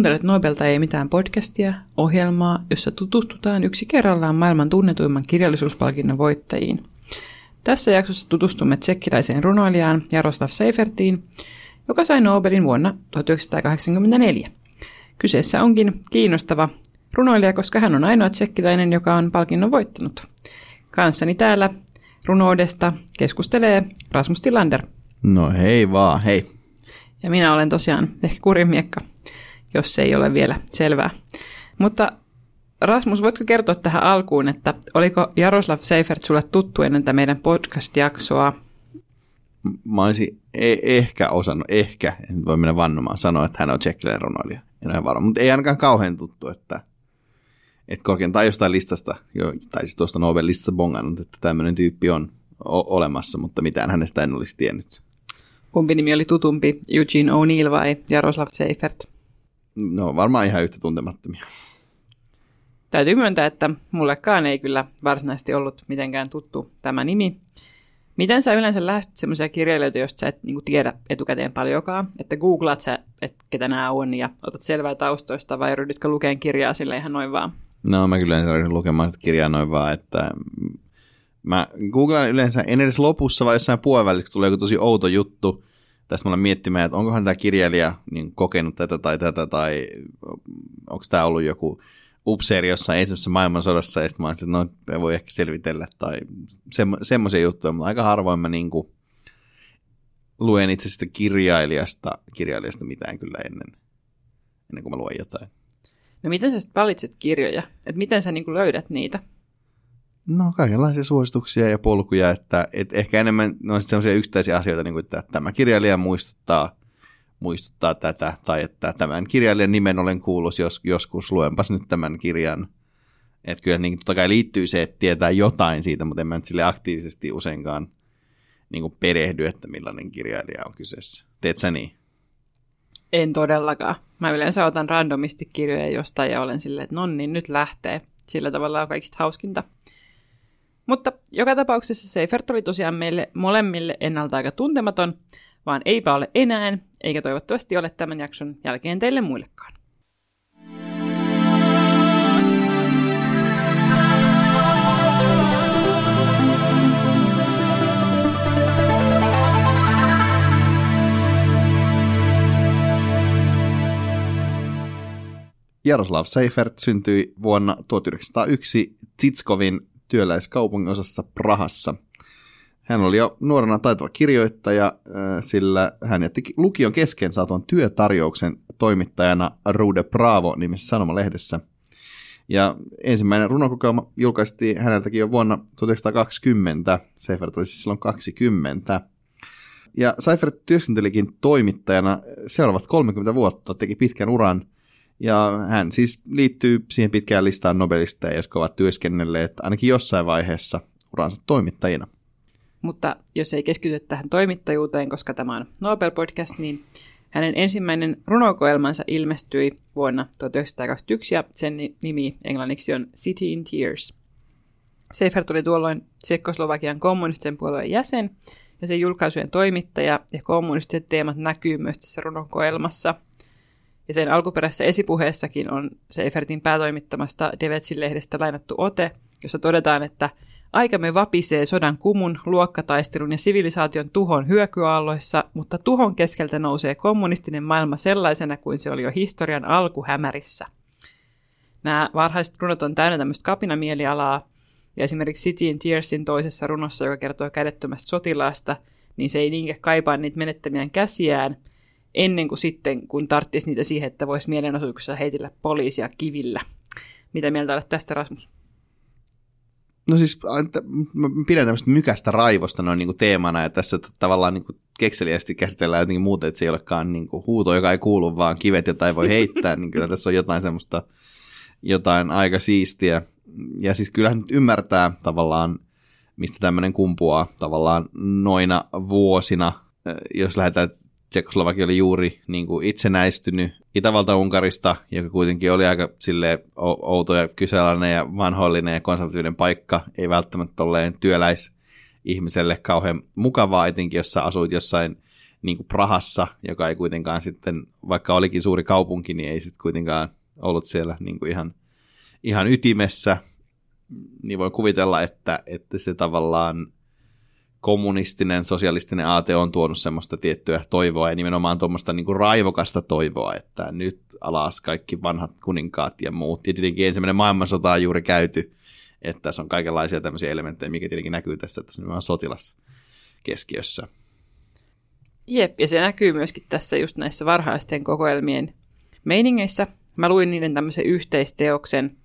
Kuuntelet Nobelta ei mitään podcastia, ohjelmaa, jossa tutustutaan yksi kerrallaan maailman tunnetuimman kirjallisuuspalkinnon voittajiin. Tässä jaksossa tutustumme tsekkiläiseen runoilijaan Jaroslav Seifertiin, joka sai Nobelin vuonna 1984. Kyseessä onkin kiinnostava runoilija, koska hän on ainoa tsekkiläinen, joka on palkinnon voittanut. Kanssani täällä runoudesta keskustelee Rasmus Tillander. No hei vaan, hei. Ja minä olen tosiaan ehkä kurimiekka, jos se ei ole vielä selvää. Mutta Rasmus, voitko kertoa tähän alkuun, että oliko Jaroslav Seifert sulle tuttu ennen tätä meidän podcast-jaksoa? Mä olisin e- ehkä osannut, ehkä, en voi mennä vannomaan, sanoa, että hän on tsekkiläinen runoilija. En ole varma, mutta ei ainakaan kauhean tuttu, että, että korkeintaan jostain listasta, jo, tai siis tuosta Nobel-listassa bongannut, että tämmöinen tyyppi on o- olemassa, mutta mitään hänestä en olisi tiennyt. Kumpi nimi oli tutumpi, Eugene O'Neill vai Jaroslav Seifert? No varmaan ihan yhtä tuntemattomia. Täytyy myöntää, että mullekaan ei kyllä varsinaisesti ollut mitenkään tuttu tämä nimi. Miten sä yleensä lähestyt sellaisia kirjailijoita, joista sä et niin tiedä etukäteen paljonkaan? Että googlaat sä, että ketä nämä on ja otat selvää taustoista vai ryhdytkö lukeen kirjaa sille ihan noin vaan? No mä kyllä yleensä ryhdyn lukemaan sitä kirjaa noin vaan, että mä googlaan yleensä en edes lopussa vai jossain puolivälissä tulee joku tosi outo juttu. Tässä mä olen miettimään, että onkohan tämä kirjailija niin kokenut tätä tai tätä tai onko tämä ollut joku upseeri jossain ensimmäisessä maailmansodassa, ja sitten mä olisin, että no, voi ehkä selvitellä, tai semmo, semmoisia juttuja, mutta aika harvoin mä niin kuin, luen itse sitä kirjailijasta, kirjailijasta mitään kyllä ennen, ennen kuin mä luen jotain. No miten sä sitten valitset kirjoja? Et miten sä niin kuin löydät niitä? No kaikenlaisia suosituksia ja polkuja, että et ehkä enemmän ne on sellaisia yksittäisiä asioita, niin kuin, että tämä kirjailija muistuttaa muistuttaa tätä, tai että tämän kirjailijan nimen olen kuullut jos, joskus, luenpas nyt tämän kirjan. Että kyllä niin totta kai liittyy se, että tietää jotain siitä, mutta en mä nyt sille aktiivisesti useinkaan niin kuin perehdy, että millainen kirjailija on kyseessä. Teet sä niin? En todellakaan. Mä yleensä otan randomisti kirjoja jostain ja olen silleen, että no niin, nyt lähtee. Sillä tavalla on kaikista hauskinta. Mutta joka tapauksessa Seifert oli tosiaan meille molemmille ennalta aika tuntematon, vaan eipä ole enää, eikä toivottavasti ole tämän jakson jälkeen teille muillekaan. Jaroslav Seifert syntyi vuonna 1901 Tsitskovin työläiskaupungin osassa Prahassa – hän oli jo nuorena taitava kirjoittaja, äh, sillä hän jätti lukion kesken saatuan työtarjouksen toimittajana Rude Bravo nimisessä sanomalehdessä. Ja ensimmäinen runokokoelma julkaistiin häneltäkin jo vuonna 1920. Seifert oli siis silloin 20. Ja Seifert työskentelikin toimittajana seuraavat 30 vuotta, teki pitkän uran. Ja hän siis liittyy siihen pitkään listaan nobelisteja, jotka ovat työskennelleet ainakin jossain vaiheessa uransa toimittajina. Mutta jos ei keskitytä tähän toimittajuuteen, koska tämä on Nobel-podcast, niin hänen ensimmäinen runokoelmansa ilmestyi vuonna 1921 ja sen nimi englanniksi on City in Tears. Seifert tuli tuolloin Tsekkoslovakian kommunistisen puolueen jäsen ja sen julkaisujen toimittaja ja kommunistiset teemat näkyy myös tässä runokoelmassa. Ja sen alkuperäisessä esipuheessakin on Seifertin päätoimittamasta Devetsin lehdestä lainattu ote, jossa todetaan, että – Aikamme vapisee sodan kumun, luokkataistelun ja sivilisaation tuhon hyökyaalloissa, mutta tuhon keskeltä nousee kommunistinen maailma sellaisena kuin se oli jo historian alkuhämärissä. Nämä varhaiset runot on täynnä tämmöistä kapinamielialaa, ja esimerkiksi City in Tearsin toisessa runossa, joka kertoo kädettömästä sotilaasta, niin se ei niinkään kaipaa niitä menettämiään käsiään, ennen kuin sitten, kun tarttisi niitä siihen, että voisi mielenosoituksessa heitellä poliisia kivillä. Mitä mieltä olet tästä, Rasmus? No siis mä pidän tämmöistä mykästä raivosta noin niin teemana, ja tässä tavallaan niin kekseliästi käsitellään jotenkin muuta, että se ei olekaan niin kuin huuto, joka ei kuulu, vaan kivet, jota ei voi heittää, niin kyllä tässä on jotain semmoista, jotain aika siistiä. Ja siis kyllähän nyt ymmärtää tavallaan, mistä tämmöinen kumpuaa tavallaan noina vuosina, jos lähdetään Tsekoslovakia oli juuri niin kuin itsenäistynyt Itävalta-Unkarista, joka kuitenkin oli aika sille outo ja kyseenalainen ja vanhoillinen ja konservatiivinen paikka, ei välttämättä olleen työläisihmiselle kauhean mukavaa, etenkin jos sä asuit jossain niin kuin Prahassa, joka ei kuitenkaan sitten, vaikka olikin suuri kaupunki, niin ei sitten kuitenkaan ollut siellä niin kuin ihan, ihan ytimessä, niin voi kuvitella, että, että se tavallaan kommunistinen, sosialistinen aate on tuonut semmoista tiettyä toivoa ja nimenomaan tuommoista niin raivokasta toivoa, että nyt alas kaikki vanhat kuninkaat ja muut. Ja tietenkin ensimmäinen maailmansota on juuri käyty, että tässä on kaikenlaisia tämmöisiä elementtejä, mikä tietenkin näkyy tässä, että se on sotilas keskiössä. Jep, ja se näkyy myöskin tässä just näissä varhaisten kokoelmien meiningeissä. Mä luin niiden tämmöisen yhteisteoksen,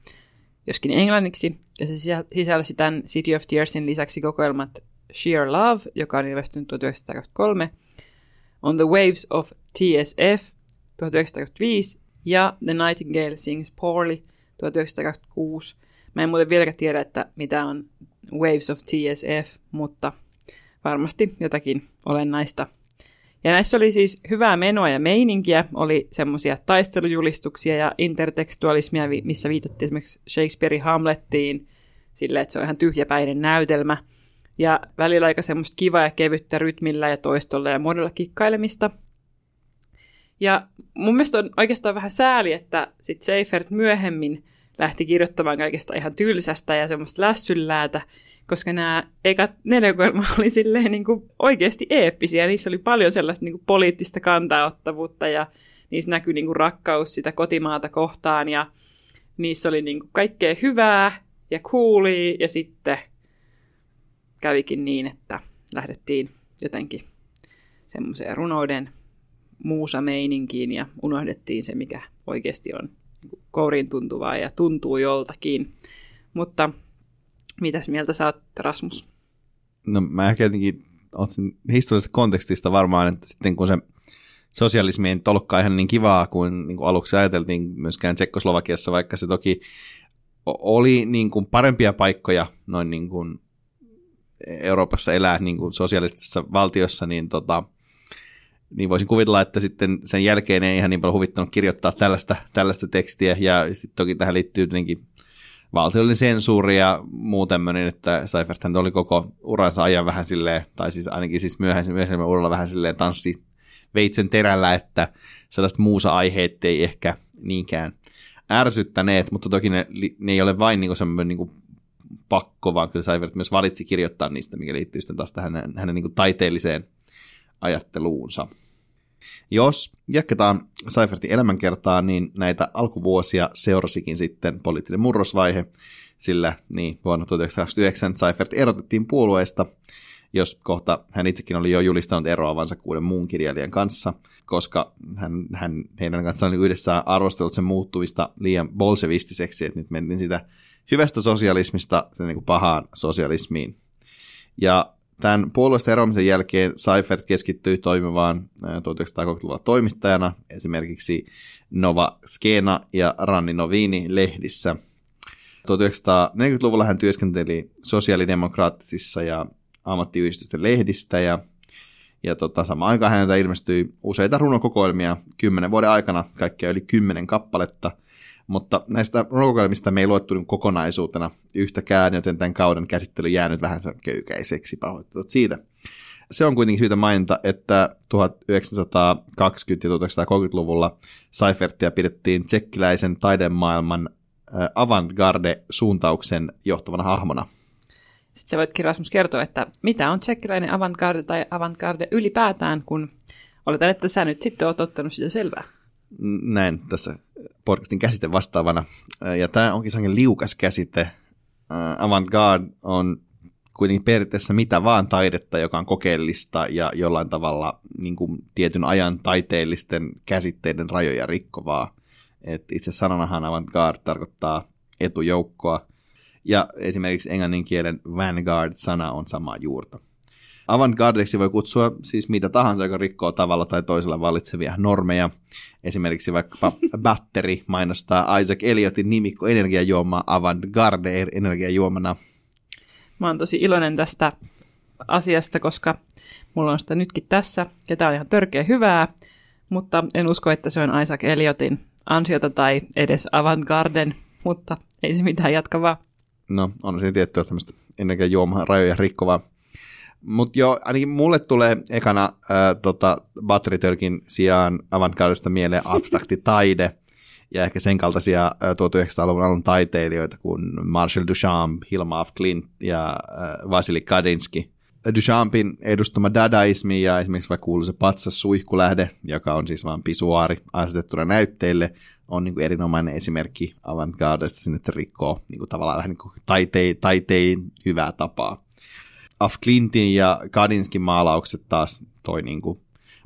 joskin englanniksi, ja se sisälsi tämän City of Tearsin lisäksi kokoelmat Sheer Love, joka on ilmestynyt 1923, On the Waves of TSF 1925 ja The Nightingale Sings Poorly 1926. Mä en muuten vieläkään tiedä, että mitä on Waves of TSF, mutta varmasti jotakin olennaista. Ja näissä oli siis hyvää menoa ja meininkiä, oli semmoisia taistelujulistuksia ja intertekstualismia, missä viitattiin esimerkiksi Shakespearein Hamlettiin, sille, että se on ihan tyhjäpäinen näytelmä. Ja välillä aika semmoista kivaa ja kevyttä rytmillä ja toistolla ja monella kikkailemista. Ja mun mielestä on oikeastaan vähän sääli, että sit Seifert myöhemmin lähti kirjoittamaan kaikesta ihan tylsästä ja semmoista lässylläätä, koska nämä ekat neljä oli silleen niin kuin oikeasti eeppisiä. Niissä oli paljon sellaista niin kuin poliittista kantaottavuutta ja niissä näkyi niin kuin rakkaus sitä kotimaata kohtaan ja niissä oli niin kuin kaikkea hyvää ja coolia ja sitten kävikin niin, että lähdettiin jotenkin semmoiseen runouden muusa-meininkiin ja unohdettiin se, mikä oikeasti on niin kouriin tuntuvaa ja tuntuu joltakin. Mutta Mitäs mieltä sä oot, Rasmus? No mä ehkä jotenkin otsin historiallisesta kontekstista varmaan, että sitten kun se sosialismi ei ollutkaan ihan niin kivaa kuin, niin kuin aluksi ajateltiin myöskään Tsekkoslovakiassa, vaikka se toki oli niin kuin parempia paikkoja noin niin kuin Euroopassa elää niin kuin sosialistisessa valtiossa, niin, tota, niin voisin kuvitella, että sitten sen jälkeen ei ihan niin paljon huvittanut kirjoittaa tällaista, tällaista tekstiä, ja sitten toki tähän liittyy jotenkin valtiollinen sensuuri ja muu tämmöinen, että Seiferthän oli koko uransa ajan vähän silleen, tai siis ainakin siis myöhemmin, myöhemmin uralla vähän silleen tanssi veitsen terällä, että sellaista muusa aiheet ei ehkä niinkään ärsyttäneet, mutta toki ne, ne ei ole vain niinku semmoinen niinku pakko, vaan kyllä Seifert myös valitsi kirjoittaa niistä, mikä liittyy sitten taas tähän hänen, hänen niinku taiteelliseen ajatteluunsa. Jos jatketaan Seifertin elämänkertaa, niin näitä alkuvuosia seurasikin sitten poliittinen murrosvaihe, sillä niin, vuonna 1929 Seifert erotettiin puolueesta, jos kohta hän itsekin oli jo julistanut eroavansa kuuden muun kirjailijan kanssa, koska hän, hän heidän kanssaan oli yhdessä arvostellut sen muuttuvista liian bolsevistiseksi, että nyt mentiin sitä hyvästä sosialismista niin kuin pahaan sosialismiin. Ja Tämän puolueesta eroamisen jälkeen Seifert keskittyi toimimaan 1930-luvulla toimittajana esimerkiksi Nova Skena ja Ranni Novini lehdissä. 1940-luvulla hän työskenteli sosiaalidemokraattisissa ja ammattiyhdistysten lehdistä ja, ja tota, samaan aikaan häneltä ilmestyi useita runokokoelmia kymmenen vuoden aikana, kaikkea yli kymmenen kappaletta – mutta näistä runokokoelmista me ei luettu niin kokonaisuutena yhtäkään, joten tämän kauden käsittely jäänyt vähän köykäiseksi pahoittelut siitä. Se on kuitenkin syytä mainita, että 1920- ja 1930-luvulla Seifertia pidettiin tsekkiläisen taidemaailman avantgarde-suuntauksen johtavana hahmona. Sitten sä voit Rasmus kertoa, että mitä on tsekkiläinen avantgarde tai avantgarde ylipäätään, kun oletan, että sä nyt sitten oot ottanut sitä selvää näin tässä podcastin käsite vastaavana. Ja tämä onkin sellainen liukas käsite. Avantgarde on kuitenkin periaatteessa mitä vaan taidetta, joka on kokeellista ja jollain tavalla niin kuin tietyn ajan taiteellisten käsitteiden rajoja rikkovaa. Et itse sananahan avantgarde tarkoittaa etujoukkoa, ja esimerkiksi englannin kielen vanguard-sana on samaa juurta. Avantgardeksi voi kutsua siis mitä tahansa, joka rikkoo tavalla tai toisella vallitsevia normeja. Esimerkiksi vaikka Batteri mainostaa Isaac Elliotin nimikko energiajuomaa avantgarde energiajuomana. Mä oon tosi iloinen tästä asiasta, koska mulla on sitä nytkin tässä, ja tää on ihan törkeä hyvää, mutta en usko, että se on Isaac Elliotin ansiota tai edes avantgarden, mutta ei se mitään jatkavaa. No, on siinä tiettyä tämmöistä energiajuomaa rajoja rikkovaa Mutta joo, ainakin mulle tulee ekana äh, tota, Battery Turkin sijaan avantgardista mieleen abstrakti taide ja ehkä sen kaltaisia äh, 1900-luvun alun taiteilijoita kuin Marshall Duchamp, Hilma af Klint ja äh, Vasili Kadinski. Duchampin edustama dadaismi ja esimerkiksi vaikka kuuluisa patsas suihkulähde, joka on siis vain pisuaari asetettuna näytteille, on niin kuin erinomainen esimerkki avantgardesta sinne, että rikkoo niin kuin tavallaan vähän niin kuin taiteen, taiteen hyvää tapaa. Af Clintin ja Kadinskin maalaukset taas toi niin kuin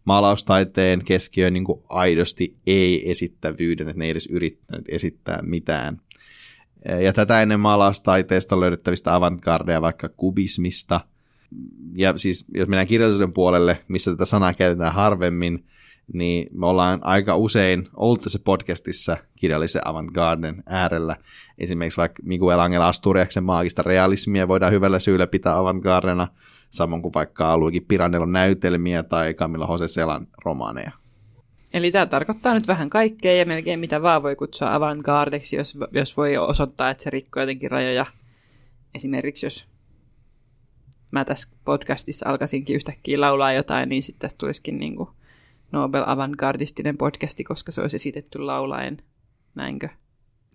maalaustaiteen keskiö niin kuin aidosti ei esittävyyden, että ne ei edes yrittänyt esittää mitään. Ja tätä ennen maalaustaiteesta löydettävistä avantgardeja vaikka kubismista. Ja siis jos mennään kirjallisuuden puolelle, missä tätä sanaa käytetään harvemmin, niin me ollaan aika usein ollut tässä podcastissa kirjallisen avantgarden äärellä. Esimerkiksi vaikka Miguel Angel Asturiaksen maagista realismia voidaan hyvällä syyllä pitää avantgardena, samoin kuin vaikka Luigi Piranellon näytelmiä tai Camilla Jose Selan romaaneja. Eli tämä tarkoittaa nyt vähän kaikkea ja melkein mitä vaan voi kutsua avantgardeksi, jos, jos voi osoittaa, että se rikkoo jotenkin rajoja. Esimerkiksi jos mä tässä podcastissa alkaisinkin yhtäkkiä laulaa jotain, niin sitten tästä tulisikin niin kuin Nobel avantgardistinen podcasti, koska se olisi esitetty laulaen. Näinkö?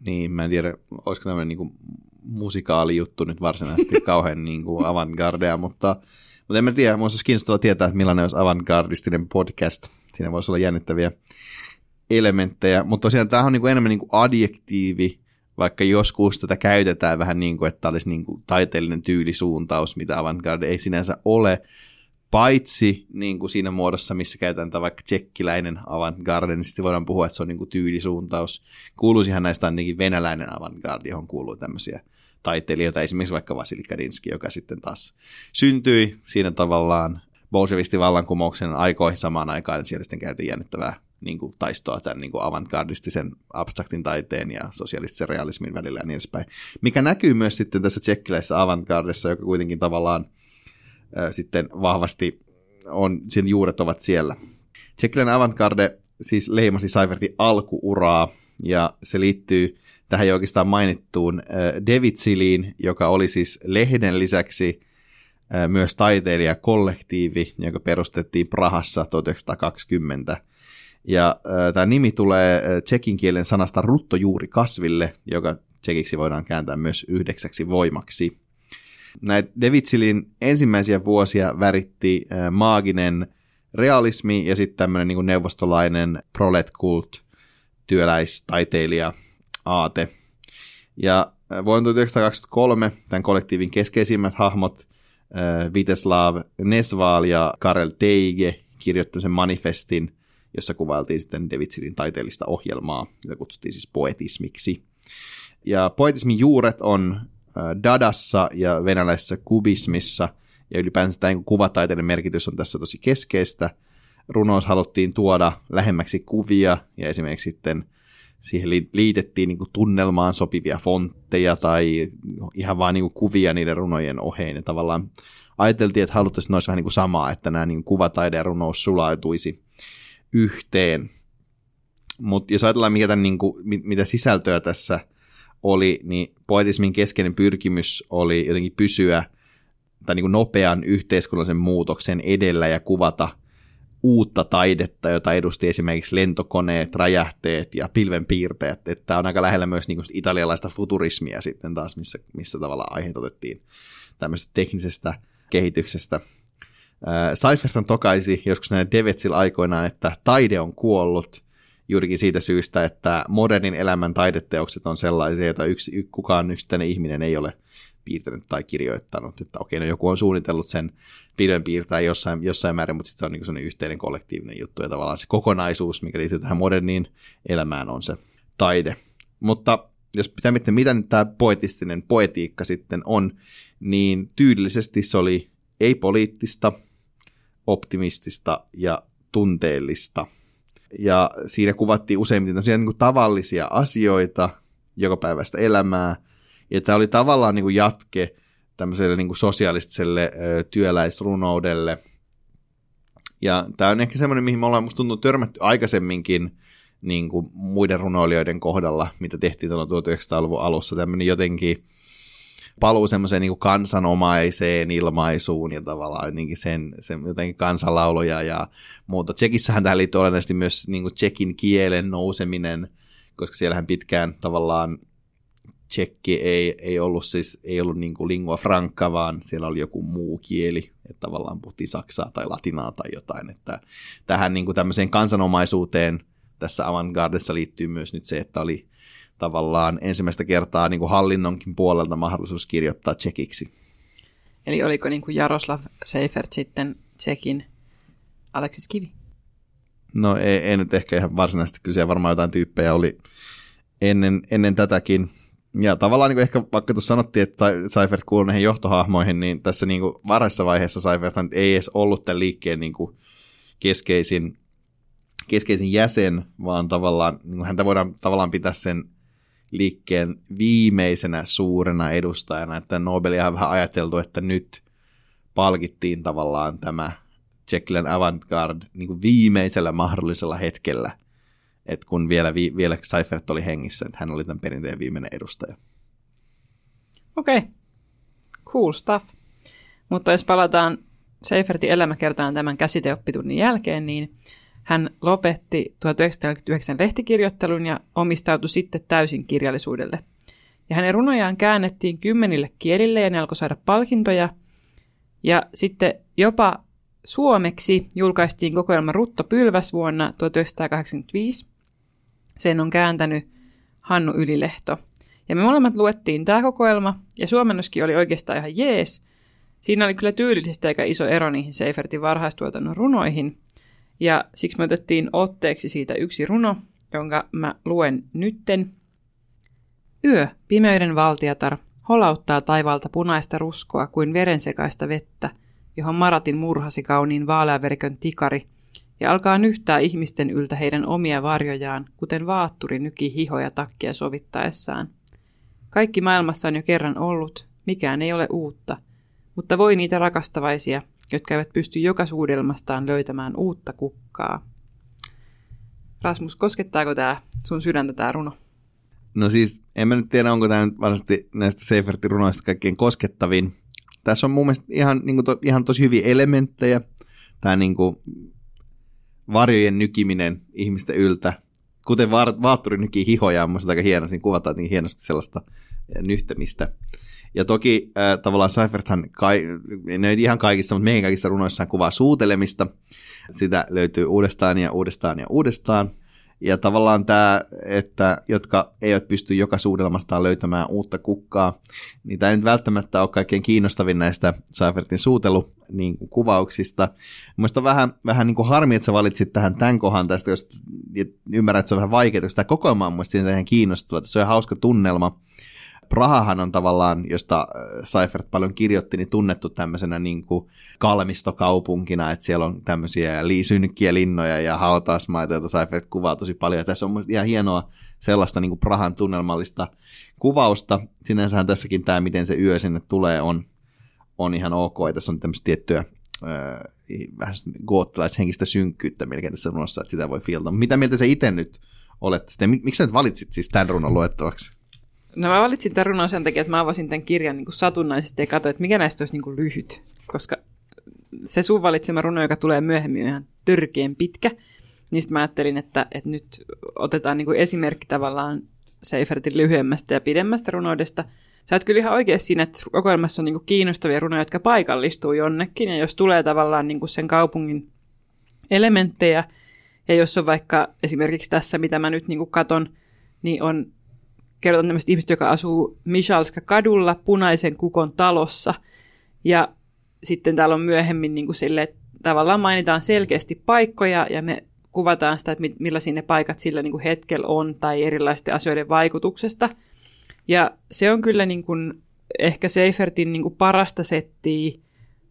Niin, mä en tiedä, olisiko tämmöinen niin musikaalijuttu nyt varsinaisesti kauhean niin kuin avantgardea, mutta, mutta en mä tiedä, muista olisi kiinnostavaa tietää, että millainen olisi avantgardistinen podcast. Siinä voisi olla jännittäviä elementtejä, mutta tosiaan tämä on niin kuin enemmän niin kuin adjektiivi, vaikka joskus tätä käytetään vähän niin kuin, että olisi niin kuin taiteellinen tyylisuuntaus, mitä avantgarde ei sinänsä ole, paitsi niin kuin siinä muodossa, missä käytetään vaikka tsekkiläinen avantgarde, niin sitten voidaan puhua, että se on niin kuin tyylisuuntaus. Kuuluisihan näistä ainakin venäläinen avantgarde, johon kuuluu tämmöisiä taiteilijoita, esimerkiksi vaikka Vasili Kadinski, joka sitten taas syntyi siinä tavallaan bolshevisti-vallankumouksen aikoihin samaan aikaan, että siellä sitten käytiin jännittävää niin kuin, taistoa tämän niin kuin avantgardistisen abstraktin taiteen ja sosialistisen realismin välillä ja niin edespäin. Mikä näkyy myös sitten tässä tsekkiläisessä avantgardessa, joka kuitenkin tavallaan sitten vahvasti on, sen juuret ovat siellä. Tsekkiläinen avantgarde siis leimasi Seifertin alkuuraa, ja se liittyy tähän jo oikeastaan mainittuun David Siliin, joka oli siis lehden lisäksi myös taiteilijakollektiivi, joka perustettiin Prahassa 1920. Ja tämä nimi tulee tsekin kielen sanasta ruttojuurikasville, joka tsekiksi voidaan kääntää myös yhdeksäksi voimaksi. Näitä Devitsilin ensimmäisiä vuosia väritti maaginen realismi ja sitten tämmöinen niin neuvostolainen prolet kult työläistaiteilija aate. Ja vuonna 1923 tämän kollektiivin keskeisimmät hahmot Viteslav Nesval ja Karel Teige kirjoitti sen manifestin, jossa kuvailtiin sitten Devitsilin taiteellista ohjelmaa, jota kutsuttiin siis poetismiksi. Ja poetismin juuret on Dadassa ja venäläisessä kubismissa, ja ylipäänsä tämä kuvataiteiden merkitys on tässä tosi keskeistä. Runous haluttiin tuoda lähemmäksi kuvia, ja esimerkiksi sitten siihen liitettiin niin tunnelmaan sopivia fontteja tai ihan vaan niin kuvia niiden runojen oheen. Ja tavallaan ajateltiin, että haluttaisiin, että ne olisi vähän niin samaa, että nämä niin kuvataide ja runous sulautuisi yhteen. Mutta jos ajatellaan, mikä tämän, niin kuin, mitä sisältöä tässä oli, niin poetismin keskeinen pyrkimys oli jotenkin pysyä tai niin kuin nopean yhteiskunnallisen muutoksen edellä ja kuvata uutta taidetta, jota edusti esimerkiksi lentokoneet, räjähteet ja pilvenpiirteet. Tämä on aika lähellä myös niin kuin italialaista futurismia sitten taas, missä, missä tavallaan aiheet otettiin tämmöisestä teknisestä kehityksestä. Seiferthan tokaisi joskus näin Devetsil aikoinaan, että taide on kuollut, juurikin siitä syystä, että modernin elämän taideteokset on sellaisia, joita yksi, kukaan yksittäinen ihminen ei ole piirtänyt tai kirjoittanut. Että okei, no joku on suunnitellut sen pilven piirtää jossain, jossain määrin, mutta sitten se on niin sellainen yhteinen kollektiivinen juttu ja tavallaan se kokonaisuus, mikä liittyy tähän moderniin elämään, on se taide. Mutta jos pitää miettiä, mitä nyt tämä poetistinen poetiikka sitten on, niin tyylillisesti se oli ei-poliittista, optimistista ja tunteellista – ja siinä kuvattiin useimmiten niin kuin tavallisia asioita, joka päivästä elämää, ja tämä oli tavallaan niin kuin jatke tämmöiselle niin kuin sosialistiselle työläisrunoudelle. Ja tämä on ehkä semmoinen, mihin me ollaan musta tuntunut törmätty aikaisemminkin niin kuin muiden runoilijoiden kohdalla, mitä tehtiin tuolla 1900-luvun alussa, tämmöinen jotenkin paluu semmoiseen niin kansanomaiseen ilmaisuun ja tavallaan jotenkin sen, sen jotenkin kansanlauluja ja muuta. Tsekissähän tähän liittyy olennaisesti myös niin kuin tsekin kielen nouseminen, koska siellähän pitkään tavallaan tsekki ei, ei ollut siis ei ollut niin kuin lingua franca, vaan siellä oli joku muu kieli, että tavallaan puhuttiin saksaa tai latinaa tai jotain. Että tähän niin kuin tämmöiseen kansanomaisuuteen tässä avantgardessa liittyy myös nyt se, että oli tavallaan ensimmäistä kertaa niin kuin hallinnonkin puolelta mahdollisuus kirjoittaa tsekiksi. Eli oliko niin kuin Jaroslav Seifert sitten tsekin Aleksis Kivi? No ei, ei nyt ehkä ihan varsinaisesti, kyllä siellä varmaan jotain tyyppejä oli ennen, ennen tätäkin. Ja tavallaan niin kuin ehkä vaikka tuossa sanottiin, että Seifert kuuluu näihin johtohahmoihin, niin tässä niin kuin varhaisessa vaiheessa Seifert ei edes ollut tämän liikkeen niin kuin keskeisin, keskeisin jäsen, vaan tavallaan niin kuin häntä voidaan tavallaan pitää sen liikkeen viimeisenä suurena edustajana, että Nobelia on vähän ajateltu, että nyt palkittiin tavallaan tämä Tsekkilen avantgarde niin kuin viimeisellä mahdollisella hetkellä, että kun vielä, vi, vielä Seifert oli hengissä, että hän oli tämän perinteen viimeinen edustaja. Okei, okay. cool stuff. Mutta jos palataan Seifertin elämäkertaan tämän käsiteoppitunnin jälkeen, niin hän lopetti 1949 lehtikirjoittelun ja omistautui sitten täysin kirjallisuudelle. Ja hänen runojaan käännettiin kymmenille kielille ja ne alkoi saada palkintoja. Ja sitten jopa suomeksi julkaistiin kokoelma Rutto Pylväs vuonna 1985. Sen on kääntänyt Hannu Ylilehto. Ja me molemmat luettiin tämä kokoelma, ja suomennoskin oli oikeastaan ihan jees. Siinä oli kyllä tyylisesti aika iso ero niihin Seifertin varhaistuotannon runoihin, ja siksi me otettiin otteeksi siitä yksi runo, jonka mä luen nytten. Yö, pimeyden valtiatar, holauttaa taivalta punaista ruskoa kuin verensekaista vettä, johon Maratin murhasi kauniin vaaleaverikön tikari, ja alkaa nyhtää ihmisten yltä heidän omia varjojaan, kuten vaatturi nyki hihoja takkia sovittaessaan. Kaikki maailmassa on jo kerran ollut, mikään ei ole uutta, mutta voi niitä rakastavaisia, jotka eivät pysty joka suudelmastaan löytämään uutta kukkaa. Rasmus, koskettaako tämä sun sydäntä tämä runo? No siis, en mä nyt tiedä, onko tämä nyt varmasti näistä Seifertin runoista kaikkein koskettavin. Tässä on mun mielestä ihan, niin kuin to, ihan tosi hyviä elementtejä. Tämä niin kuin varjojen nykiminen ihmisten yltä. Kuten va- vaatturi nykii hihojaan, mun aika hieno. Siinä kuvataan niin hienosti sellaista nyhtämistä. Ja toki äh, tavallaan Seiferthän, kai, ne ei ihan kaikissa, mutta meidän kaikissa runoissaan kuvaa suutelemista. Sitä löytyy uudestaan ja uudestaan ja uudestaan. Ja tavallaan tämä, että jotka eivät pysty joka suudelmastaan löytämään uutta kukkaa, niin tämä ei nyt välttämättä ole kaikkein kiinnostavin näistä Seifertin suutelu niin kuin kuvauksista. Mielestäni vähän, vähän niin kuin harmi, että sä valitsit tähän tämän kohan tästä, jos ymmärrät, että se on vähän vaikeaa, koska tämä kokoelma on mielestäni ihan kiinnostava. Se on hauska tunnelma. Prahahan on tavallaan, josta äh, Seifert paljon kirjoitti, niin tunnettu tämmöisenä niin kuin kalmistokaupunkina, että siellä on tämmöisiä li- synkkiä linnoja ja hautausmaita, joita Seifert kuvaa tosi paljon. Ja tässä on ihan hienoa sellaista niin kuin Prahan tunnelmallista kuvausta. Sinänsähän tässäkin tämä, miten se yö sinne tulee, on, on ihan ok. Ja tässä on tämmöistä tiettyä äh, vähän goottilaishenkistä synkkyyttä melkein tässä runossa, että sitä voi fiilata. Mitä mieltä se itse nyt olet? Miksi sä nyt valitsit siis tämän runon luettavaksi? No mä valitsin tämän runon sen takia, että mä avasin tämän kirjan niin kuin satunnaisesti ja katsoin, että mikä näistä olisi niin kuin lyhyt. Koska se sun valitsema runo, joka tulee myöhemmin, ihan törkeän pitkä. Niistä mä ajattelin, että, että nyt otetaan niin kuin esimerkki tavallaan Seifertin lyhyemmästä ja pidemmästä runoudesta. Sä oot kyllä ihan oikeassa siinä, että kokoelmassa on niin kuin kiinnostavia runoja, jotka paikallistuu jonnekin. Ja jos tulee tavallaan niin kuin sen kaupungin elementtejä, ja jos on vaikka esimerkiksi tässä, mitä mä nyt niin katon, niin on kerrotaan tämmöistä ihmistä, joka asuu Michalska kadulla punaisen kukon talossa. Ja sitten täällä on myöhemmin niin kuin sille, että tavallaan mainitaan selkeästi paikkoja ja me kuvataan sitä, että millaisia ne paikat sillä niin kuin hetkellä on tai erilaisten asioiden vaikutuksesta. Ja se on kyllä niin kuin, ehkä Seifertin niin kuin parasta settiä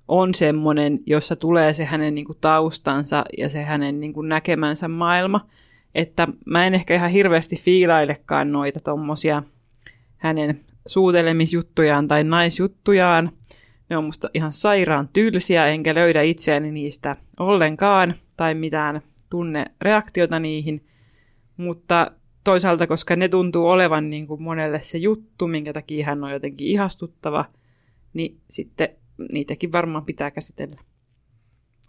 on semmoinen, jossa tulee se hänen niin kuin taustansa ja se hänen niin kuin näkemänsä maailma – että mä en ehkä ihan hirveästi fiilailekaan noita tommosia hänen suutelemisjuttujaan tai naisjuttujaan. Ne on musta ihan sairaan tylsiä, enkä löydä itseäni niistä ollenkaan tai mitään tunne reaktiota niihin. Mutta toisaalta, koska ne tuntuu olevan niin kuin monelle se juttu, minkä takia hän on jotenkin ihastuttava, niin sitten niitäkin varmaan pitää käsitellä.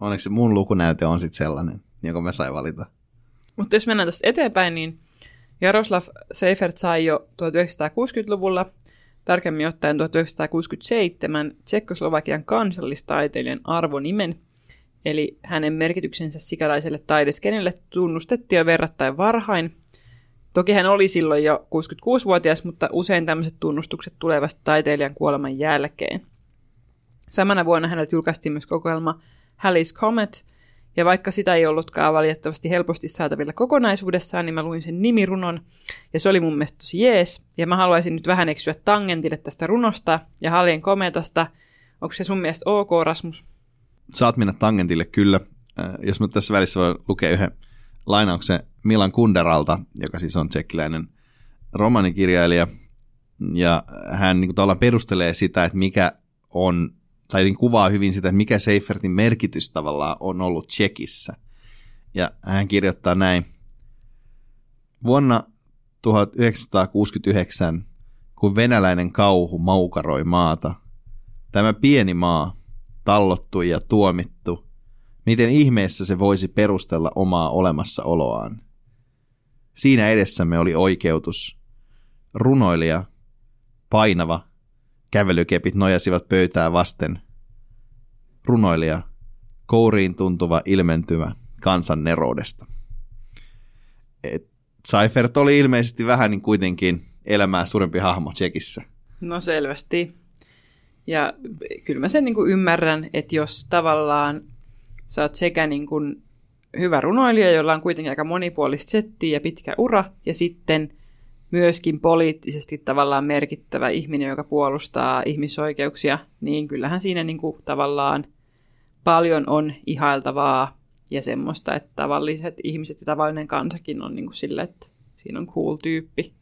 Onneksi mun lukunäyte on sitten sellainen, jonka mä sain valita. Mutta jos mennään tästä eteenpäin, niin Jaroslav Seifert sai jo 1960-luvulla, tarkemmin ottaen 1967, Tsekkoslovakian kansallistaiteilijan arvonimen, eli hänen merkityksensä sikäläiselle taideskenelle tunnustettiin jo verrattain varhain. Toki hän oli silloin jo 66-vuotias, mutta usein tämmöiset tunnustukset tulevat taiteilijan kuoleman jälkeen. Samana vuonna häneltä julkaistiin myös kokoelma Halley's Comet, ja vaikka sitä ei ollutkaan valitettavasti helposti saatavilla kokonaisuudessaan, niin mä luin sen nimirunon, ja se oli mun mielestä tosi jees. Ja mä haluaisin nyt vähän eksyä tangentille tästä runosta ja Hallien kometasta. Onko se sun mielestä ok, Rasmus? Saat mennä tangentille kyllä. Äh, jos mä tässä välissä voi lukea yhden lainauksen Milan Kunderalta, joka siis on tsekkiläinen romanikirjailija, ja hän niin kuin, perustelee sitä, että mikä on tai kuvaa hyvin sitä, että mikä Seifertin merkitys tavallaan on ollut Tsekissä. Ja hän kirjoittaa näin. Vuonna 1969, kun venäläinen kauhu maukaroi maata, tämä pieni maa, tallottu ja tuomittu, miten ihmeessä se voisi perustella omaa olemassaoloaan? Siinä edessämme oli oikeutus. Runoilija, painava, Kävelykepit nojasivat pöytää vasten. Runoilija, kouriin tuntuva ilmentymä kansan neroudesta. Et Seifert oli ilmeisesti vähän niin kuitenkin elämää suurempi hahmo Tsekissä. No selvästi. Ja kyllä mä sen niin kuin ymmärrän, että jos tavallaan sä oot sekä niin kuin hyvä runoilija, jolla on kuitenkin aika monipuolista settiä ja pitkä ura, ja sitten – myöskin poliittisesti tavallaan merkittävä ihminen, joka puolustaa ihmisoikeuksia, niin kyllähän siinä niin kuin tavallaan paljon on ihailtavaa ja semmoista, että tavalliset ihmiset ja tavallinen kansakin on niin kuin sille, että siinä on cool tyyppi.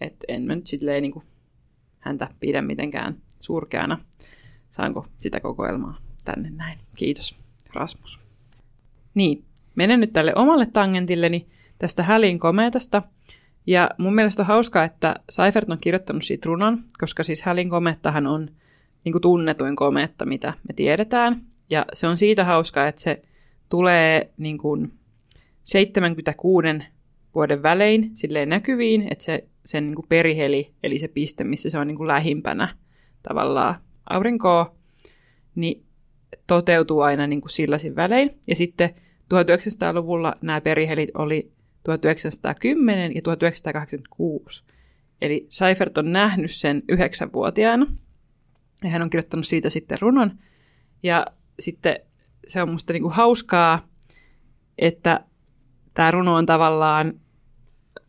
Että en mä nyt silleen niin kuin häntä pidä mitenkään surkeana. Saanko sitä kokoelmaa tänne näin? Kiitos, Rasmus. Niin, menen nyt tälle omalle tangentilleni tästä Hälin komeetasta – ja mun mielestä on hauskaa, että Seifert on kirjoittanut siitä runon, koska siis Hälin komettahan on niin kuin tunnetuin kometta, mitä me tiedetään. Ja se on siitä hauskaa, että se tulee niin kuin 76 vuoden välein silleen näkyviin, että se, sen niin kuin periheli, eli se piste, missä se on niin kuin lähimpänä tavallaan aurinkoa, niin toteutuu aina niin kuin silläsin välein. Ja sitten 1900-luvulla nämä perihelit oli 1910 ja 1986. Eli Seifert on nähnyt sen yhdeksänvuotiaana ja hän on kirjoittanut siitä sitten runon. Ja sitten se on musta niinku hauskaa, että tämä runo on tavallaan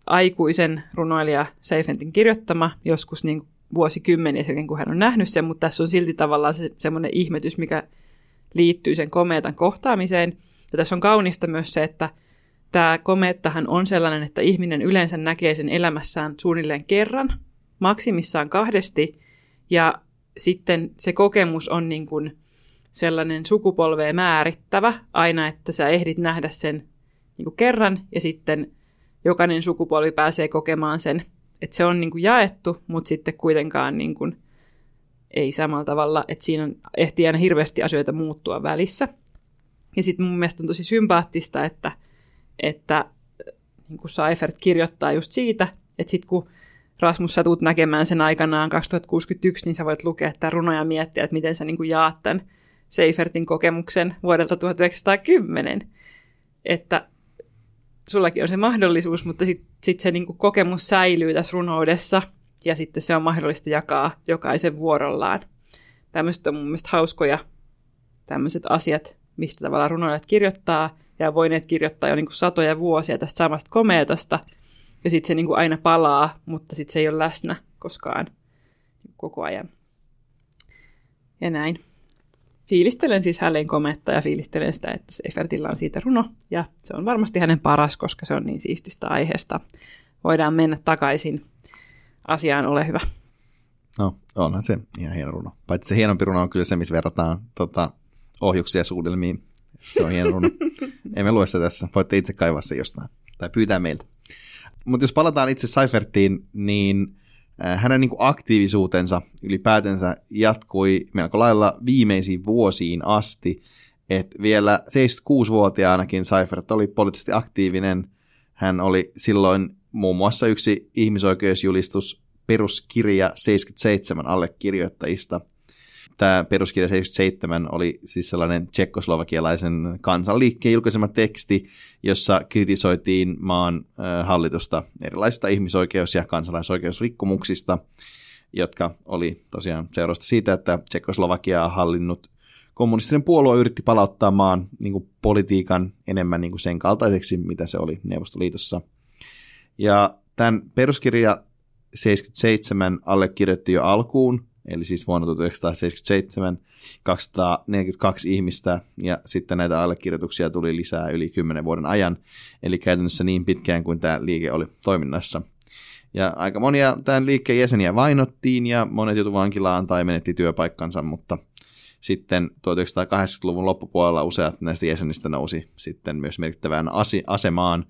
aikuisen runoilija Seifentin kirjoittama joskus niin vuosikymmeniä sen, kun hän on nähnyt sen, mutta tässä on silti tavallaan se, semmoinen ihmetys, mikä liittyy sen komeetan kohtaamiseen. Ja tässä on kaunista myös se, että tämä komeettahan on sellainen, että ihminen yleensä näkee sen elämässään suunnilleen kerran, maksimissaan kahdesti, ja sitten se kokemus on niin kuin sellainen sukupolveen määrittävä aina, että sä ehdit nähdä sen niin kuin kerran, ja sitten jokainen sukupolvi pääsee kokemaan sen. Että se on niin kuin jaettu, mutta sitten kuitenkaan niin kuin ei samalla tavalla, että siinä on, ehtii aina hirveästi asioita muuttua välissä. Ja sitten mun mielestä on tosi sympaattista, että että niin kuin Seifert kirjoittaa just siitä, että sitten kun Rasmus sä tulet näkemään sen aikanaan 2061, niin sä voit lukea että runoja ja miettiä, että miten sä niin kuin jaat tämän Seifertin kokemuksen vuodelta 1910. Että sullakin on se mahdollisuus, mutta sitten sit se niin kuin kokemus säilyy tässä runoudessa ja sitten se on mahdollista jakaa jokaisen vuorollaan. Tämmöiset on mun mielestä hauskoja tämmöiset asiat, mistä tavallaan runoilijat kirjoittaa ja voineet kirjoittaa jo niin kuin satoja vuosia tästä samasta komeetasta. Ja sitten se niin kuin aina palaa, mutta sitten se ei ole läsnä koskaan koko ajan. Ja näin. Fiilistelen siis hälleen kometta ja fiilistelen sitä, että Seifertillä on siitä runo. Ja se on varmasti hänen paras, koska se on niin siististä aiheesta. Voidaan mennä takaisin asiaan, ole hyvä. No, onhan se ihan hieno runo. Paitsi se hienompi runo on kyllä se, missä verrataan tota, ohjuksia suudelmiin se on hieno runo. Emme lue sitä tässä. Voitte itse kaivaa se jostain. Tai pyytää meiltä. Mutta jos palataan itse Seifertiin, niin äh, hänen niin aktiivisuutensa ylipäätänsä jatkui melko lailla viimeisiin vuosiin asti. Et vielä 76-vuotiaanakin Seifert oli poliittisesti aktiivinen. Hän oli silloin muun muassa yksi ihmisoikeusjulistus peruskirja 77 allekirjoittajista – tämä peruskirja 77 oli siis sellainen tsekkoslovakialaisen kansanliikkeen julkaisema teksti, jossa kritisoitiin maan hallitusta erilaisista ihmisoikeus- ja kansalaisoikeusrikkomuksista, jotka oli tosiaan seurausta siitä, että Tsekkoslovakiaa hallinnut kommunistinen puolue yritti palauttaa maan niin kuin politiikan enemmän niin kuin sen kaltaiseksi, mitä se oli Neuvostoliitossa. Ja tämän peruskirja 77 allekirjoitti jo alkuun eli siis vuonna 1977 242 ihmistä, ja sitten näitä allekirjoituksia tuli lisää yli 10 vuoden ajan, eli käytännössä niin pitkään kuin tämä liike oli toiminnassa. Ja aika monia tämän liikkeen jäseniä vainottiin, ja monet joutuivat vankilaan tai menetti työpaikkansa, mutta sitten 1980-luvun loppupuolella useat näistä jäsenistä nousi sitten myös merkittävään asemaan,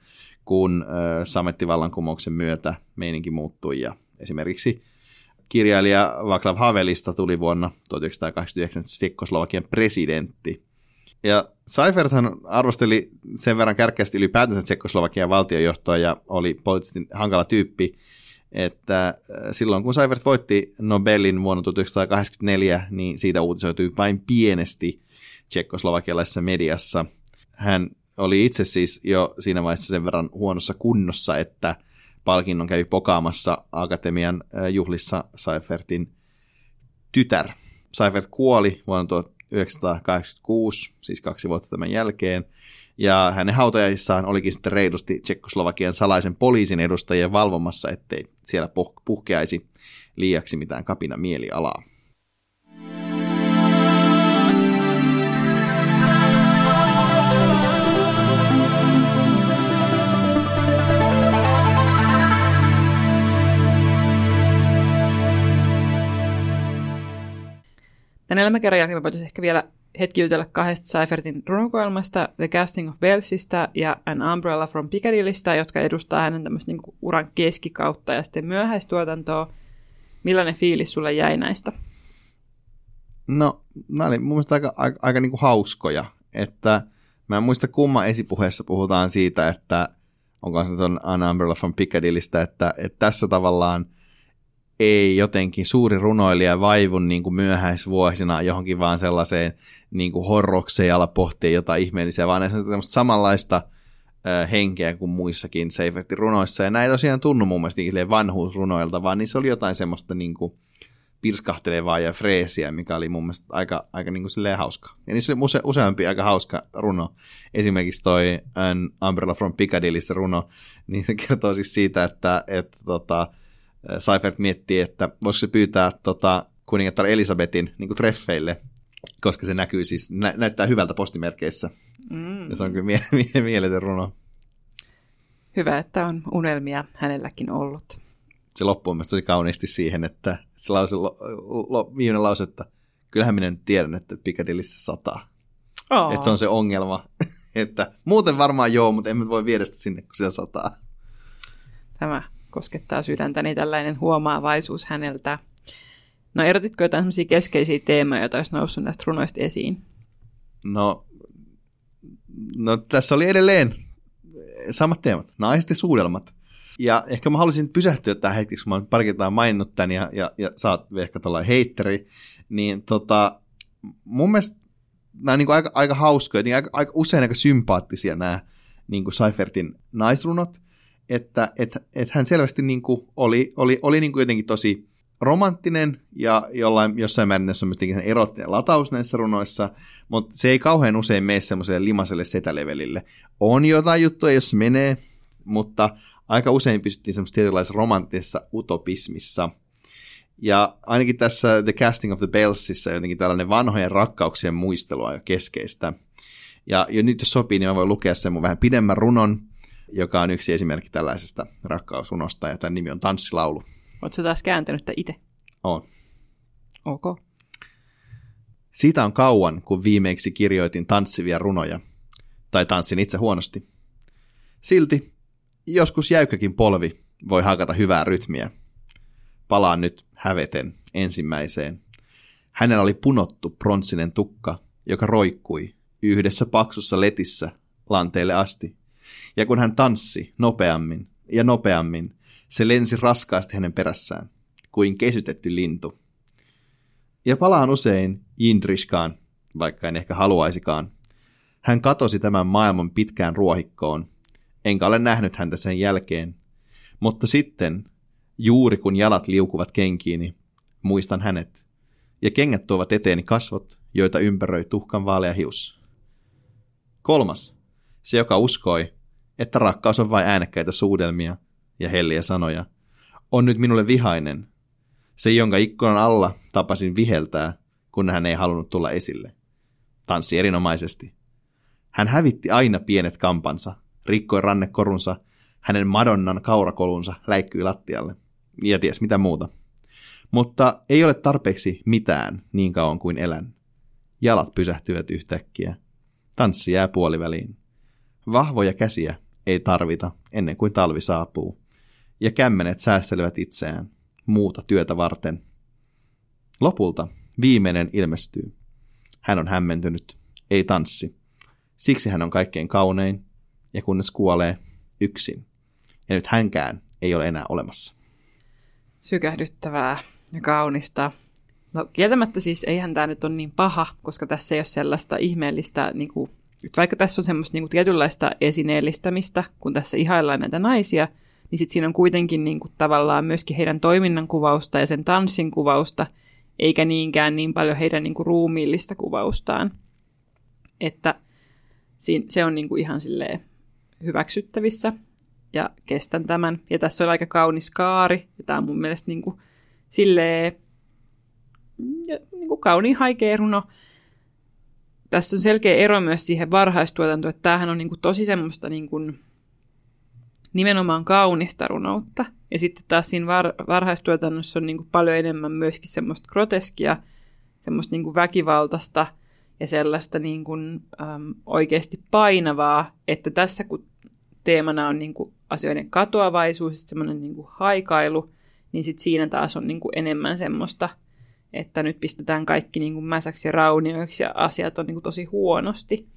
kun samettivallankumouksen myötä meininki muuttui, ja esimerkiksi kirjailija Václav Havelista tuli vuonna 1989 Tsekkoslovakian presidentti. Ja Seiferthan arvosteli sen verran kärkeästi ylipäätänsä Tsekkoslovakian valtiojohtoa ja oli poliittisesti hankala tyyppi, että äh, silloin kun Seifert voitti Nobelin vuonna 1984, niin siitä uutisoitui vain pienesti tsekkoslovakialaisessa mediassa. Hän oli itse siis jo siinä vaiheessa sen verran huonossa kunnossa, että palkinnon kävi pokaamassa Akatemian juhlissa Seifertin tytär. Seifert kuoli vuonna 1986, siis kaksi vuotta tämän jälkeen, ja hänen hautajaisissaan olikin sitten reilusti Tsekkoslovakian salaisen poliisin edustajien valvomassa, ettei siellä puhkeaisi liiaksi mitään kapina mielialaa. Tämän elämäkerran jälkeen me voitaisiin ehkä vielä hetki jutella kahdesta Seifertin runokoelmasta, The Casting of Bellsista ja An Umbrella from Piccadillystä, jotka edustaa hänen tämmöistä niin uran keskikautta ja sitten myöhäistuotantoa. Millainen fiilis sulle jäi näistä? No, nämä oli mun mielestä aika, aika, aika niin kuin hauskoja, että mä en muista kumman esipuheessa puhutaan siitä, että onko se tuon An Umbrella from Piccadillystä, että, että tässä tavallaan – ei jotenkin suuri runoilija vaivun niin kuin myöhäisvuosina johonkin vaan sellaiseen niin kuin horrokseen ja pohtia jotain ihmeellisiä, vaan ne on samanlaista henkeä kuin muissakin Seifertin runoissa. Ja näin tosiaan tunnu mun mielestä niin vanhuusrunoilta, vaan niissä oli jotain semmoista niin kuin pirskahtelevaa ja freesiä, mikä oli mun mielestä aika, aika niin kuin hauska. Ja niissä oli use, useampi aika hauska runo. Esimerkiksi toi An Umbrella from Piccadilly's runo, niin se kertoo siis siitä, että, että tota, Seifert miettii, että voisiko se pyytää tota, kuningatar Elisabetin niin treffeille, koska se näkyy siis, nä- näyttää hyvältä postimerkeissä. Mm. Ja se on kyllä mie- mie- mieletön runo. Hyvä, että on unelmia hänelläkin ollut. Se loppuu myös tosi kauniisti siihen, että se lause, lo, lo, viimeinen lause, että kyllähän minä nyt tiedän, että Piccadillyssä sataa. Oh. Että se on se ongelma. että muuten varmaan joo, mutta emme voi viedä sitä sinne, kun siellä sataa. Tämä koskettaa sydäntäni tällainen huomaavaisuus häneltä. No erotitko jotain sellaisia keskeisiä teemoja, joita olisi noussut näistä runoista esiin? No, no tässä oli edelleen samat teemat, naiset ja suudelmat. Ja ehkä mä haluaisin pysähtyä tähän hetkeksi, kun mä pari kertaa maininnut tämän ja, ja, ja sä oot ehkä tällainen heitteri, niin tota, mun mielestä nämä on niin aika, aika hauskoja, niin aika, aika usein aika sympaattisia nämä niin kuin Seifertin naisrunot että et, et hän selvästi niin kuin oli, oli, oli niin kuin jotenkin tosi romanttinen ja jollain, jossain määrin on myös erottinen lataus näissä runoissa, mutta se ei kauhean usein mene semmoiselle limaselle setälevelille. On jotain juttuja, jos menee, mutta aika usein pysyttiin semmoisessa tietynlaisessa romanttisessa utopismissa. Ja ainakin tässä The Casting of the Bellsissa jotenkin tällainen vanhojen rakkauksien muistelu on jo keskeistä. Ja, ja nyt jos sopii, niin mä voin lukea sen mun vähän pidemmän runon, joka on yksi esimerkki tällaisesta rakkausunosta, ja tämän nimi on Tanssilaulu. Oletko taas kääntänyt sitä itse? On. Ok. Siitä on kauan, kun viimeiksi kirjoitin tanssivia runoja, tai tanssin itse huonosti. Silti joskus jäykkäkin polvi voi hakata hyvää rytmiä. Palaan nyt häveten ensimmäiseen. Hänellä oli punottu pronssinen tukka, joka roikkui yhdessä paksussa letissä lanteelle asti. Ja kun hän tanssi nopeammin ja nopeammin, se lensi raskaasti hänen perässään, kuin kesytetty lintu. Ja palaan usein Jindriskaan, vaikka en ehkä haluaisikaan. Hän katosi tämän maailman pitkään ruohikkoon, enkä ole nähnyt häntä sen jälkeen. Mutta sitten, juuri kun jalat liukuvat kenkiini, muistan hänet. Ja kengät tuovat eteeni kasvot, joita ympäröi tuhkan vaalea hius. Kolmas, se joka uskoi, että rakkaus on vain äänekkäitä suudelmia ja helliä sanoja, on nyt minulle vihainen. Se, jonka ikkunan alla tapasin viheltää, kun hän ei halunnut tulla esille. Tanssi erinomaisesti. Hän hävitti aina pienet kampansa, rikkoi rannekorunsa, hänen Madonnan kaurakolunsa läikkyi lattialle. Ja ties mitä muuta. Mutta ei ole tarpeeksi mitään niin kauan kuin elän. Jalat pysähtyvät yhtäkkiä. Tanssi jää puoliväliin. Vahvoja käsiä ei tarvita ennen kuin talvi saapuu. Ja kämmenet säästelevät itseään muuta työtä varten. Lopulta viimeinen ilmestyy. Hän on hämmentynyt, ei tanssi. Siksi hän on kaikkein kaunein, ja kunnes kuolee yksin. Ja nyt hänkään ei ole enää olemassa. Sykähdyttävää ja kaunista. No kieltämättä siis eihän tämä nyt ole niin paha, koska tässä ei ole sellaista ihmeellistä, niin kuin, vaikka tässä on semmoista niin kuin, tietynlaista esineellistämistä, kun tässä ihaillaan näitä naisia, niin sitten siinä on kuitenkin niin kuin, tavallaan myöskin heidän toiminnan kuvausta ja sen tanssin kuvausta, eikä niinkään niin paljon heidän niin kuin, ruumiillista kuvaustaan. Että siinä, se on niin kuin, ihan silleen hyväksyttävissä ja kestän tämän. Ja tässä on aika kaunis kaari, ja tämä on mun mielestä niin kuin, silleen niin kuin kauniin haikea runo. Tässä on selkeä ero myös siihen varhaistuotantoon, että tämähän on niin kuin tosi semmoista niin kuin, nimenomaan kaunista runoutta. Ja sitten taas siinä var, varhaistuotannossa on niin kuin paljon enemmän myöskin semmoista groteskia, semmoista niin kuin väkivaltaista ja sellaista niin kuin, äm, oikeasti painavaa, että tässä kun teemana on niin kuin asioiden katoavaisuus, semmoinen niin kuin haikailu, niin sitten siinä taas on niin kuin enemmän semmoista, että nyt pistetään kaikki niin kuin mäsäksi ja raunioiksi ja asiat on niin kuin tosi huonosti.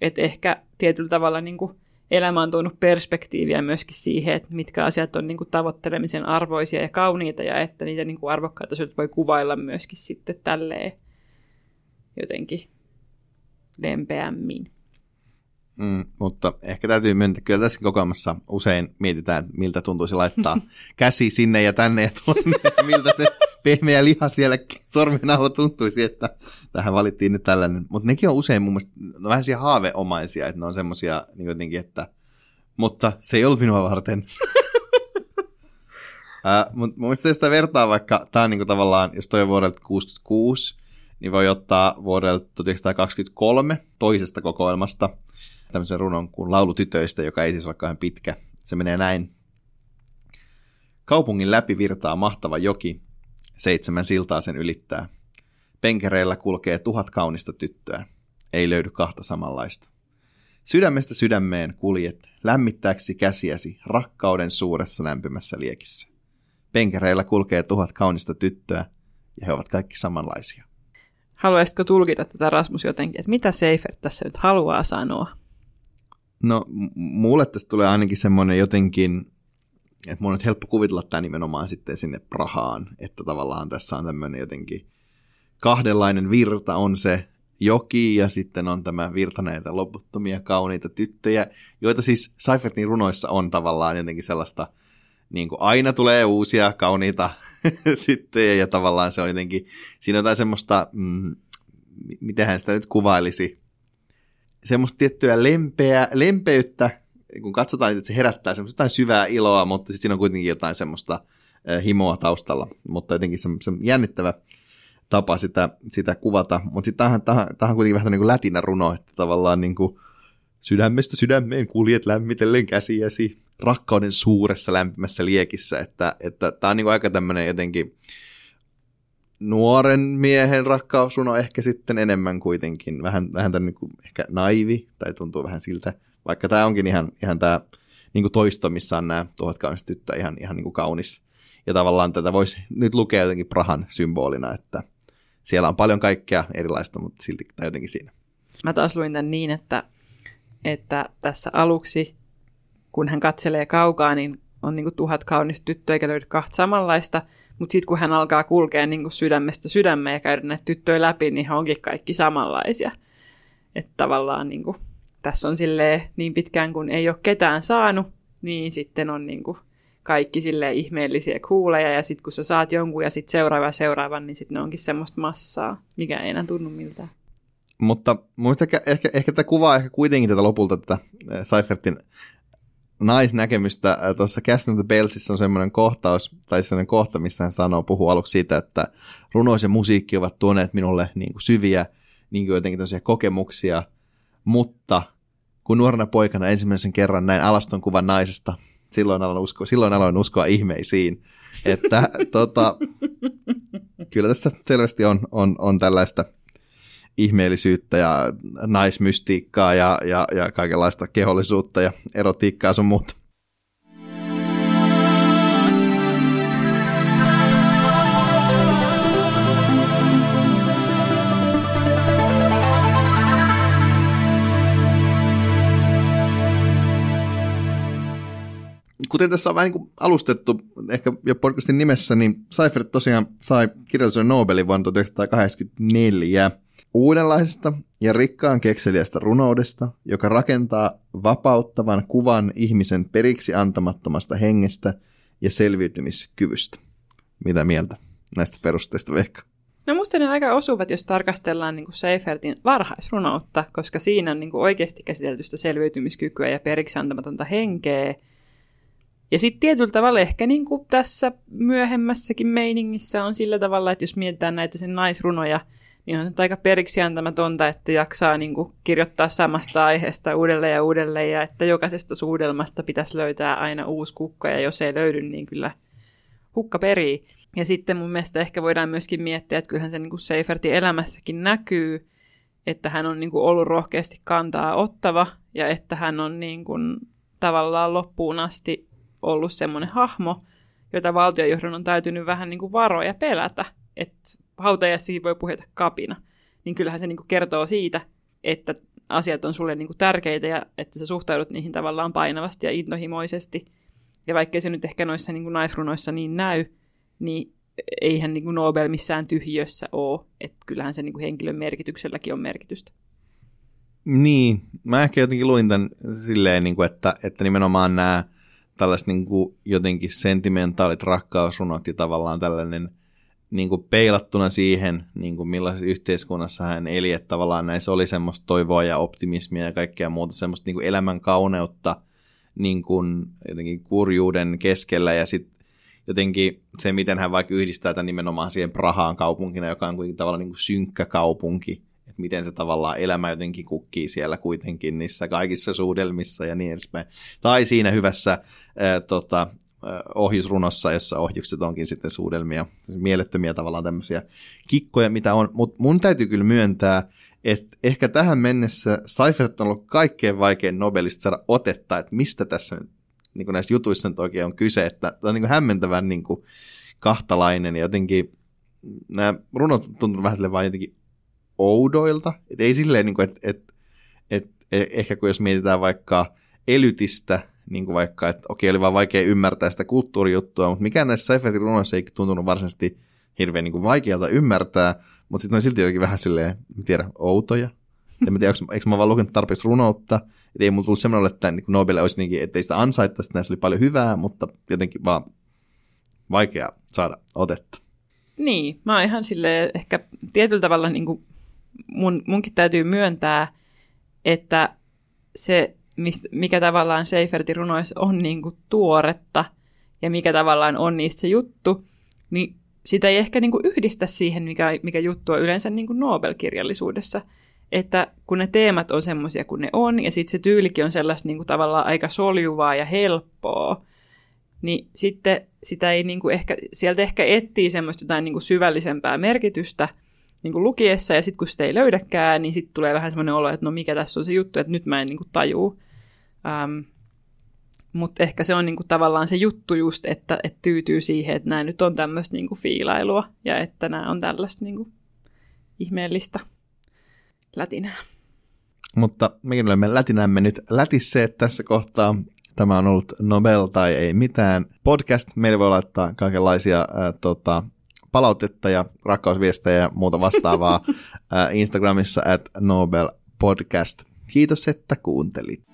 Että ehkä tietyllä tavalla niin kuin elämä on tuonut perspektiiviä myöskin siihen, että mitkä asiat on niin kuin tavoittelemisen arvoisia ja kauniita ja että niitä niin kuin arvokkaita asioita voi kuvailla myöskin sitten tälleen jotenkin lempeämmin. Mm, mutta ehkä täytyy myöntää, kyllä tässä kokoelmassa usein mietitään, miltä tuntuisi laittaa käsi sinne ja tänne ja tuonne, miltä se pehmeä liha siellä sormen alla tuntuisi, että tähän valittiin nyt tällainen. Mutta nekin on usein mun mielestä no vähän siellä haaveomaisia, että ne on semmoisia niin jotenkin, että mutta se ei ollut minua varten. uh, mutta mun mielestä sitä vertaa vaikka, tämä on niin tavallaan, jos toi on vuodelta 66, niin voi ottaa vuodelta 1923 toisesta kokoelmasta – tämmöisen runon kuin Laulutytöistä, joka ei siis ole kauhean pitkä. Se menee näin. Kaupungin läpi virtaa mahtava joki, seitsemän siltaa sen ylittää. Penkereillä kulkee tuhat kaunista tyttöä. Ei löydy kahta samanlaista. Sydämestä sydämeen kuljet, lämmittääksi käsiäsi rakkauden suuressa lämpimässä liekissä. Penkereillä kulkee tuhat kaunista tyttöä, ja he ovat kaikki samanlaisia. Haluaisitko tulkita tätä Rasmus jotenkin, että mitä Seifert tässä nyt haluaa sanoa? No mulle tästä tulee ainakin semmoinen jotenkin, että mun on helppo kuvitella tämä nimenomaan sitten sinne Prahaan, että tavallaan tässä on tämmöinen jotenkin kahdenlainen virta on se joki ja sitten on tämä virta näitä loputtomia kauniita tyttöjä, joita siis Seifertin runoissa on tavallaan jotenkin sellaista, niin kuin aina tulee uusia kauniita tyttöjä ja tavallaan se on jotenkin, siinä on jotain semmoista, mm, miten hän sitä nyt kuvailisi, semmoista tiettyä lempeä, lempeyttä, kun katsotaan, että se herättää semmoista jotain syvää iloa, mutta sitten siinä on kuitenkin jotain semmoista himoa taustalla, mutta jotenkin se, se jännittävä tapa sitä, sitä kuvata, mutta sitten tämähän on kuitenkin vähän niin kuin lätinä runo, että tavallaan niin kuin sydämestä sydämeen kuljet lämmitellen käsiäsi rakkauden suuressa lämpimässä liekissä, että, että on niin kuin aika tämmöinen jotenkin nuoren miehen rakkaus on ehkä sitten enemmän kuitenkin, vähän, vähän tämän niin kuin ehkä naivi, tai tuntuu vähän siltä, vaikka tämä onkin ihan, ihan tämä niin kuin toisto, missä on nämä tuhat kaunista tyttöä ihan, ihan niin kuin kaunis. Ja tavallaan tätä voisi nyt lukea jotenkin Prahan symbolina, että siellä on paljon kaikkea erilaista, mutta silti tai jotenkin siinä. Mä taas luin tämän niin, että, että tässä aluksi, kun hän katselee kaukaa, niin on niin kuin tuhat kaunista tyttöä eikä löydy kahta samanlaista, mutta sitten kun hän alkaa kulkea niin kuin sydämestä sydämeen ja käydä näitä tyttöjä läpi, niin he onkin kaikki samanlaisia. Että tavallaan niin kuin, tässä on silleen niin pitkään kun ei ole ketään saanut, niin sitten on niin kuin kaikki sille ihmeellisiä kuuleja, ja sitten kun sä saat jonkun ja sitten seuraava seuraavan, niin sitten ne onkin semmoista massaa, mikä ei enää tunnu miltään. Mutta muista ehkä, ehkä, ehkä tämä kuvaa ehkä kuitenkin tätä lopulta tätä Seifertin naisnäkemystä. Tuossa Cast of the Bellsissa on semmoinen kohtaus, tai semmoinen kohta, missä hän sanoo, puhuu aluksi siitä, että runous ja musiikki ovat tuoneet minulle niin kuin syviä niin kuin jotenkin kokemuksia, mutta kun nuorena poikana ensimmäisen kerran näin alaston kuvan naisesta, silloin aloin uskoa, silloin aloin uskoa ihmeisiin. Että tota, kyllä tässä selvästi on, on, on tällaista ihmeellisyyttä ja naismystiikkaa ja, ja, ja kaikenlaista kehollisuutta ja erotiikkaa sun muuta. kuten tässä on vähän niin alustettu, ehkä jo podcastin nimessä, niin Seifert tosiaan sai kirjallisuuden Nobelin vuonna 1984 uudenlaisesta ja rikkaan kekseliästä runoudesta, joka rakentaa vapauttavan kuvan ihmisen periksi antamattomasta hengestä ja selviytymiskyvystä. Mitä mieltä näistä perusteista, Vehka? No musta ne aika osuvat, jos tarkastellaan niin Seifertin varhaisrunoutta, koska siinä on niin oikeasti käsitelty sitä selviytymiskykyä ja periksi antamatonta henkeä, ja sitten tietyllä tavalla ehkä niin tässä myöhemmässäkin meiningissä on sillä tavalla, että jos mietitään näitä sen naisrunoja, niin on se aika periksi antamatonta, että jaksaa niin kuin kirjoittaa samasta aiheesta uudelleen ja uudelleen, ja että jokaisesta suudelmasta pitäisi löytää aina uusi kukka, ja jos ei löydy, niin kyllä hukka perii. Ja sitten mun mielestä ehkä voidaan myöskin miettiä, että kyllähän se niin kuin Seifertin elämässäkin näkyy, että hän on niin kuin ollut rohkeasti kantaa ottava, ja että hän on niin kuin tavallaan loppuun asti ollut semmoinen hahmo, jota valtiojohdon on täytynyt vähän niin kuin varoa ja pelätä, että hautajassa voi puheta kapina. Niin kyllähän se niin kuin kertoo siitä, että asiat on sulle niin tärkeitä ja että sä suhtaudut niihin tavallaan painavasti ja intohimoisesti. Ja vaikkei se nyt ehkä noissa niin naisrunoissa niin näy, niin eihän niin Nobel missään tyhjössä ole. Että kyllähän se niin kuin henkilön merkitykselläkin on merkitystä. Niin, mä ehkä jotenkin luin tämän silleen, niin kuin, että, että nimenomaan nämä tällaiset niin jotenkin sentimentaalit rakkausrunot ja tavallaan tällainen niin kuin peilattuna siihen, niin kuin millaisessa yhteiskunnassa hän eli, että tavallaan näissä oli semmoista toivoa ja optimismia ja kaikkea muuta, semmoista niin kuin elämän kauneutta niin kuin jotenkin kurjuuden keskellä ja sitten jotenkin se, miten hän vaikka yhdistää tämän nimenomaan siihen Prahaan kaupunkina, joka on kuitenkin tavallaan niin kuin synkkä kaupunki, että miten se tavallaan elämä jotenkin kukkii siellä kuitenkin niissä kaikissa suudelmissa ja niin edespäin. Tai siinä hyvässä ää, tota, ohjusrunossa, jossa ohjukset onkin sitten suudelmia, mielettömiä tavallaan tämmöisiä kikkoja, mitä on. Mutta mun täytyy kyllä myöntää, että ehkä tähän mennessä Seifert on ollut kaikkein vaikein Nobelista saada otetta, että mistä tässä niin kuin näissä jutuissa nyt oikein on kyse, että tämä on niin hämmentävän niin kahtalainen ja jotenkin nämä runot tuntuu vähän sille vain jotenkin oudoilta. Et ei silleen, niin kuin, että et, et, et, ehkä kun jos mietitään vaikka Elytistä, niin kuin vaikka, että okei, oli vaan vaikea ymmärtää sitä kulttuurijuttua, mutta mikään näissä Seifertin runoissa ei tuntunut varsinaisesti hirveän niin kuin vaikealta ymmärtää, mutta sitten on silti jotenkin vähän silleen, en tiedä, outoja. En tiedä, onko, eikö mä vaan lukenut tarpeeksi runoutta, että ei mulla tullut semmoinen, että niin Nobel olisi niinkin, että ei sitä ansaittaisi, näissä oli paljon hyvää, mutta jotenkin vaan vaikea saada otetta. Niin, mä oon ihan sille ehkä tietyllä tavalla niin kuin mun, munkin täytyy myöntää, että se, mistä, mikä tavallaan Seifertin runoissa on niin kuin tuoretta ja mikä tavallaan on niistä se juttu, niin sitä ei ehkä niin kuin yhdistä siihen, mikä, mikä juttu on yleensä niin kuin Nobel-kirjallisuudessa. Että kun ne teemat on semmoisia kuin ne on, ja sitten se tyylikin on sellaista niin kuin tavallaan aika soljuvaa ja helppoa, niin sitten sitä ei niin kuin ehkä, sieltä ehkä etsii semmoista jotain niin kuin syvällisempää merkitystä – niin kuin lukiessa, ja sitten kun sitä ei löydäkään, niin sitten tulee vähän semmoinen olo, että no mikä tässä on se juttu, että nyt mä en niin kuin tajuu. Ähm, Mutta ehkä se on niinku tavallaan se juttu just, että, että tyytyy siihen, että nämä nyt on tämmöistä niinku fiilailua ja että nämä on tällaista niinku ihmeellistä lätinää. Mutta mekin olemme lätinämme nyt lätisseet tässä kohtaa. Tämä on ollut Nobel tai ei mitään podcast. Meille voi laittaa kaikenlaisia äh, tota, palautetta ja rakkausviestejä ja muuta vastaavaa äh, Instagramissa at Nobel Podcast. Kiitos, että kuuntelit.